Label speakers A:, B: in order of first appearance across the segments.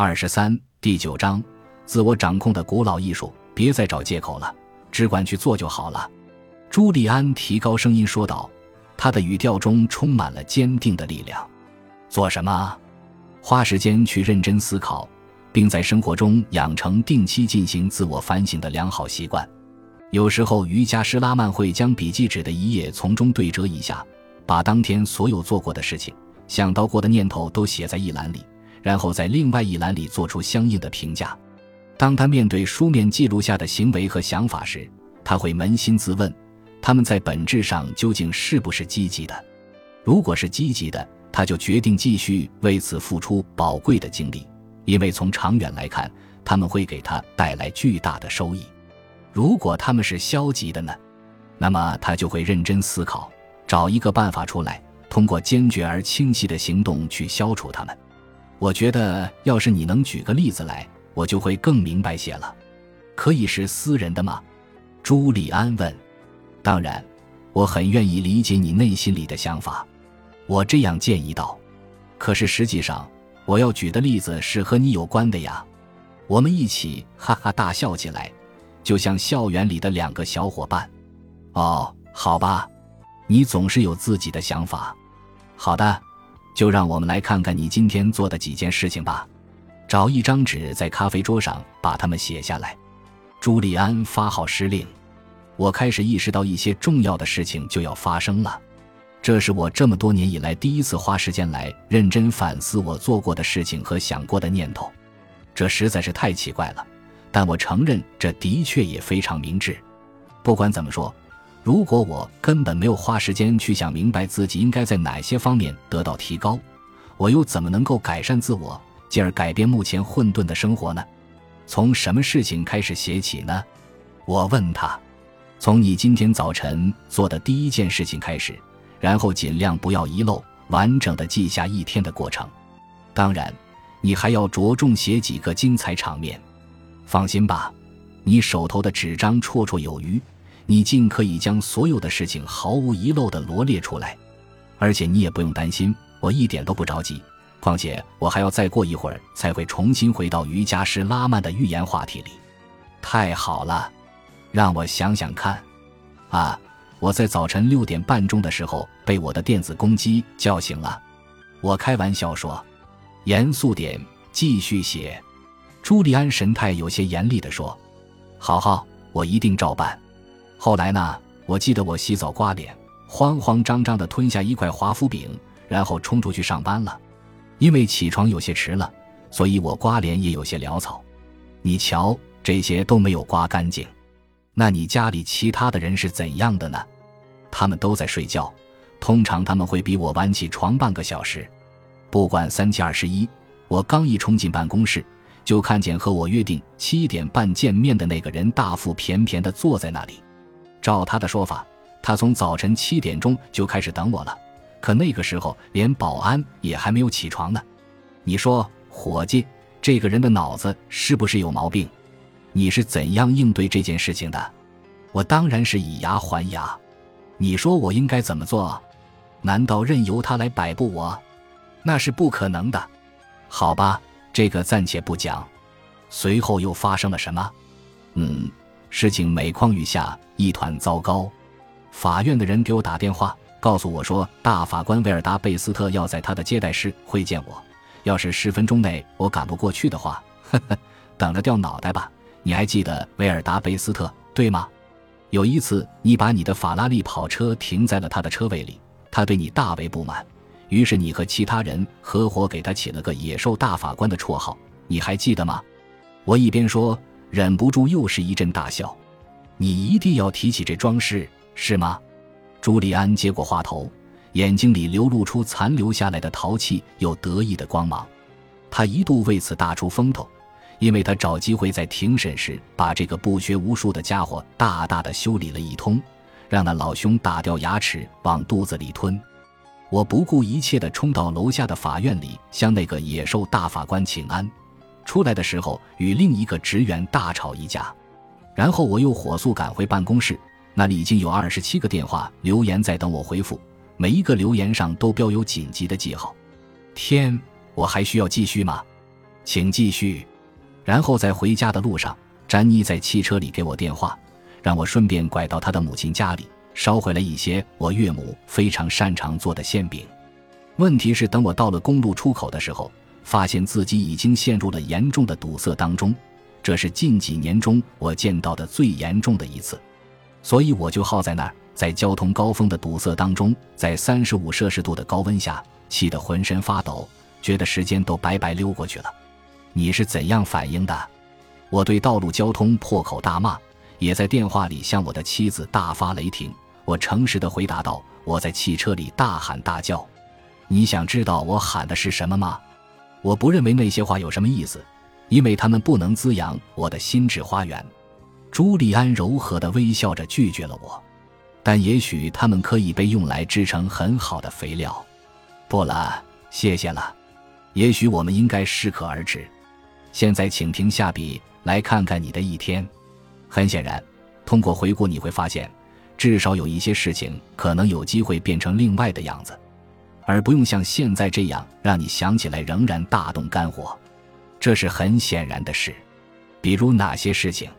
A: 二十三第九章，自我掌控的古老艺术。别再找借口了，只管去做就好了。朱利安提高声音说道，他的语调中充满了坚定的力量。做什么？花时间去认真思考，并在生活中养成定期进行自我反省的良好习惯。有时候，瑜伽师拉曼会将笔记纸的一页从中对折一下，把当天所有做过的事情、想到过的念头都写在一栏里，然后在另外一栏里做出相应的评价。当他面对书面记录下的行为和想法时，他会扪心自问：他们在本质上究竟是不是积极的？如果是积极的，他就决定继续为此付出宝贵的精力，因为从长远来看，他们会给他带来巨大的收益。如果他们是消极的呢？那么他就会认真思考，找一个办法出来，通过坚决而清晰的行动去消除他们。我觉得，要是你能举个例子来。我就会更明白些了，可以是私人的吗？朱利安问。当然，我很愿意理解你内心里的想法。我这样建议道。可是实际上，我要举的例子是和你有关的呀。我们一起哈哈大笑起来，就像校园里的两个小伙伴。哦，好吧，你总是有自己的想法。好的，就让我们来看看你今天做的几件事情吧。找一张纸，在咖啡桌上把它们写下来。朱利安发号施令。我开始意识到一些重要的事情就要发生了。这是我这么多年以来第一次花时间来认真反思我做过的事情和想过的念头。这实在是太奇怪了，但我承认这的确也非常明智。不管怎么说，如果我根本没有花时间去想明白自己应该在哪些方面得到提高，我又怎么能够改善自我？进而改变目前混沌的生活呢？从什么事情开始写起呢？我问他。从你今天早晨做的第一件事情开始，然后尽量不要遗漏，完整的记下一天的过程。当然，你还要着重写几个精彩场面。放心吧，你手头的纸张绰绰有余，你尽可以将所有的事情毫无遗漏的罗列出来。而且你也不用担心，我一点都不着急。况且我还要再过一会儿才会重新回到瑜伽师拉曼的预言话题里。太好了，让我想想看。啊，我在早晨六点半钟的时候被我的电子公鸡叫醒了。我开玩笑说：“严肃点，继续写。”朱利安神态有些严厉地说：“好好，我一定照办。”后来呢？我记得我洗澡刮脸，慌慌张张地吞下一块华夫饼，然后冲出去上班了。因为起床有些迟了，所以我刮脸也有些潦草。你瞧，这些都没有刮干净。那你家里其他的人是怎样的呢？他们都在睡觉，通常他们会比我晚起床半个小时。不管三七二十一，我刚一冲进办公室，就看见和我约定七点半见面的那个人大腹便便地坐在那里。照他的说法，他从早晨七点钟就开始等我了。可那个时候，连保安也还没有起床呢。你说，伙计，这个人的脑子是不是有毛病？你是怎样应对这件事情的？我当然是以牙还牙。你说我应该怎么做？难道任由他来摆布我？那是不可能的。好吧，这个暂且不讲。随后又发生了什么？嗯，事情每况愈下，一团糟糕。法院的人给我打电话。告诉我说，大法官威尔达贝斯特要在他的接待室会见我。要是十分钟内我赶不过去的话，呵呵，等着掉脑袋吧。你还记得威尔达贝斯特对吗？有一次，你把你的法拉利跑车停在了他的车位里，他对你大为不满，于是你和其他人合伙给他起了个“野兽大法官”的绰号。你还记得吗？我一边说，忍不住又是一阵大笑。你一定要提起这桩事，是吗？朱利安接过话头，眼睛里流露出残留下来的淘气又得意的光芒。他一度为此大出风头，因为他找机会在庭审时把这个不学无术的家伙大大的修理了一通，让那老兄打掉牙齿往肚子里吞。我不顾一切地冲到楼下的法院里，向那个野兽大法官请安。出来的时候，与另一个职员大吵一架，然后我又火速赶回办公室。那里已经有二十七个电话留言在等我回复，每一个留言上都标有紧急的记号。天，我还需要继续吗？请继续。然后在回家的路上，詹妮在汽车里给我电话，让我顺便拐到她的母亲家里，捎回来一些我岳母非常擅长做的馅饼。问题是，等我到了公路出口的时候，发现自己已经陷入了严重的堵塞当中，这是近几年中我见到的最严重的一次。所以我就耗在那儿，在交通高峰的堵塞当中，在三十五摄氏度的高温下，气得浑身发抖，觉得时间都白白溜过去了。你是怎样反应的？我对道路交通破口大骂，也在电话里向我的妻子大发雷霆。我诚实的回答道：“我在汽车里大喊大叫。你想知道我喊的是什么吗？我不认为那些话有什么意思，因为他们不能滋养我的心智花园。”朱利安柔和的微笑着拒绝了我，但也许他们可以被用来制成很好的肥料。不了，谢谢了。也许我们应该适可而止。现在，请停下笔，来看看你的一天。很显然，通过回顾，你会发现，至少有一些事情可能有机会变成另外的样子，而不用像现在这样让你想起来仍然大动肝火。这是很显然的事。比如哪些事情？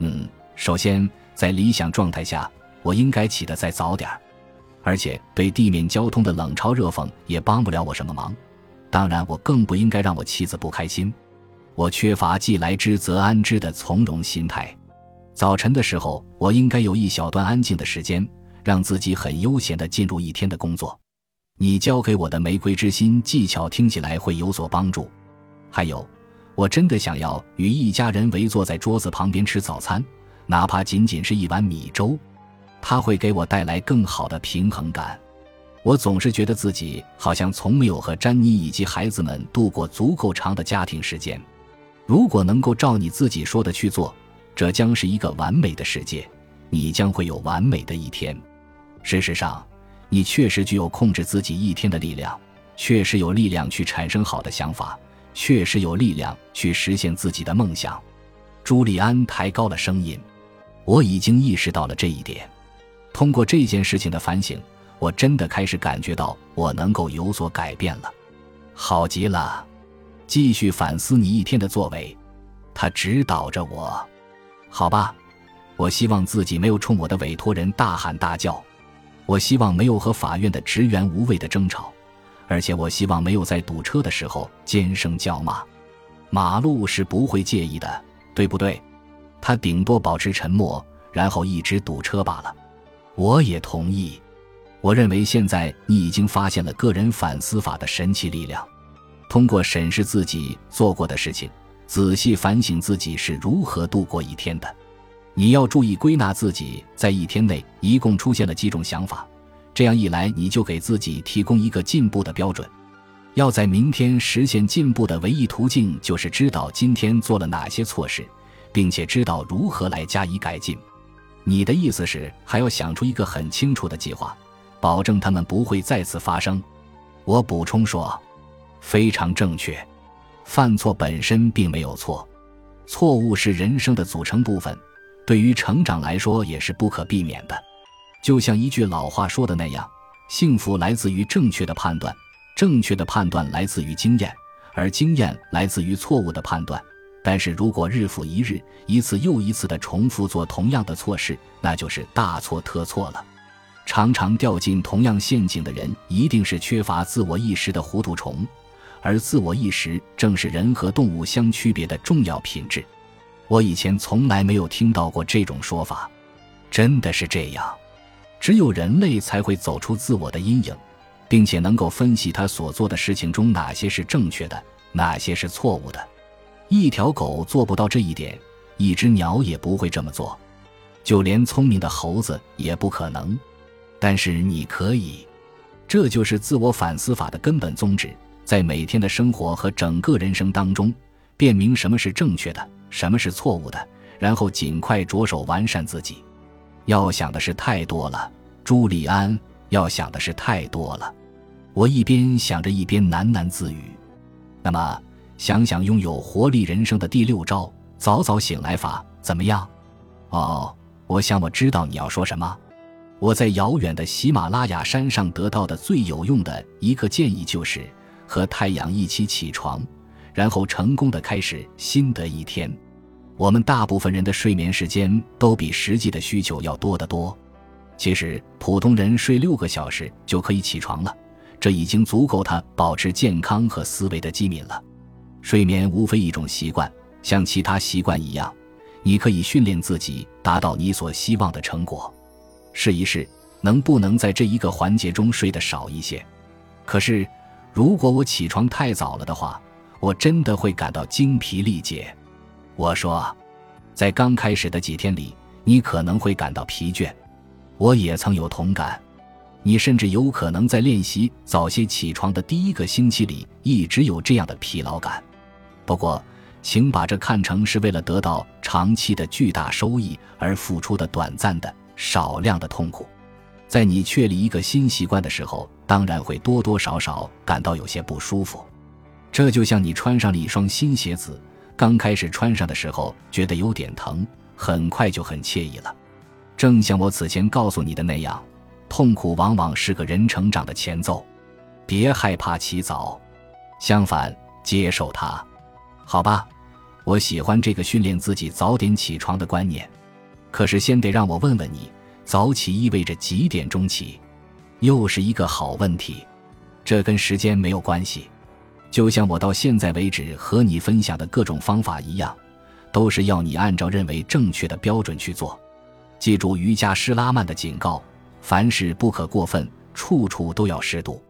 A: 嗯，首先，在理想状态下，我应该起得再早点儿，而且对地面交通的冷嘲热讽也帮不了我什么忙。当然，我更不应该让我妻子不开心。我缺乏既来之则安之的从容心态。早晨的时候，我应该有一小段安静的时间，让自己很悠闲地进入一天的工作。你教给我的玫瑰之心技巧听起来会有所帮助。还有，我真的想要与一家人围坐在桌子旁边吃早餐，哪怕仅仅是一碗米粥，它会给我带来更好的平衡感。我总是觉得自己好像从没有和詹妮以及孩子们度过足够长的家庭时间。如果能够照你自己说的去做，这将是一个完美的世界，你将会有完美的一天。事实上，你确实具有控制自己一天的力量，确实有力量去产生好的想法，确实有力量去实现自己的梦想。朱利安抬高了声音：“我已经意识到了这一点。通过这件事情的反省，我真的开始感觉到我能够有所改变了。好极了。”继续反思你一天的作为，他指导着我。好吧，我希望自己没有冲我的委托人大喊大叫，我希望没有和法院的职员无谓的争吵，而且我希望没有在堵车的时候尖声叫骂。马路是不会介意的，对不对？他顶多保持沉默，然后一直堵车罢了。我也同意。我认为现在你已经发现了个人反思法的神奇力量。通过审视自己做过的事情，仔细反省自己是如何度过一天的。你要注意归纳自己在一天内一共出现了几种想法，这样一来，你就给自己提供一个进步的标准。要在明天实现进步的唯一途径，就是知道今天做了哪些错事，并且知道如何来加以改进。你的意思是还要想出一个很清楚的计划，保证他们不会再次发生？我补充说。非常正确，犯错本身并没有错，错误是人生的组成部分，对于成长来说也是不可避免的。就像一句老话说的那样，幸福来自于正确的判断，正确的判断来自于经验，而经验来自于错误的判断。但是如果日复一日、一次又一次地重复做同样的错事，那就是大错特错了。常常掉进同样陷阱的人，一定是缺乏自我意识的糊涂虫。而自我意识正是人和动物相区别的重要品质。我以前从来没有听到过这种说法，真的是这样。只有人类才会走出自我的阴影，并且能够分析他所做的事情中哪些是正确的，哪些是错误的。一条狗做不到这一点，一只鸟也不会这么做，就连聪明的猴子也不可能。但是你可以，这就是自我反思法的根本宗旨。在每天的生活和整个人生当中，辨明什么是正确的，什么是错误的，然后尽快着手完善自己。要想的事太多了，朱利安，要想的事太多了。我一边想着，一边喃喃自语。那么，想想拥有活力人生的第六招——早早醒来法，怎么样？哦，我想我知道你要说什么。我在遥远的喜马拉雅山上得到的最有用的一个建议就是。和太阳一起起床，然后成功的开始新的一天。我们大部分人的睡眠时间都比实际的需求要多得多。其实，普通人睡六个小时就可以起床了，这已经足够他保持健康和思维的机敏了。睡眠无非一种习惯，像其他习惯一样，你可以训练自己达到你所希望的成果。试一试，能不能在这一个环节中睡得少一些？可是，如果我起床太早了的话，我真的会感到精疲力竭。我说，在刚开始的几天里，你可能会感到疲倦。我也曾有同感，你甚至有可能在练习早些起床的第一个星期里一直有这样的疲劳感。不过，请把这看成是为了得到长期的巨大收益而付出的短暂的少量的痛苦。在你确立一个新习惯的时候，当然会多多少少感到有些不舒服。这就像你穿上了一双新鞋子，刚开始穿上的时候觉得有点疼，很快就很惬意了。正像我此前告诉你的那样，痛苦往往是个人成长的前奏。别害怕起早，相反，接受它。好吧，我喜欢这个训练自己早点起床的观念。可是，先得让我问问你，早起意味着几点钟起？又是一个好问题。这跟时间没有关系。就像我到现在为止和你分享的各种方法一样，都是要你按照认为正确的标准去做。记住瑜伽师拉曼的警告：凡事不可过分，处处都要适度。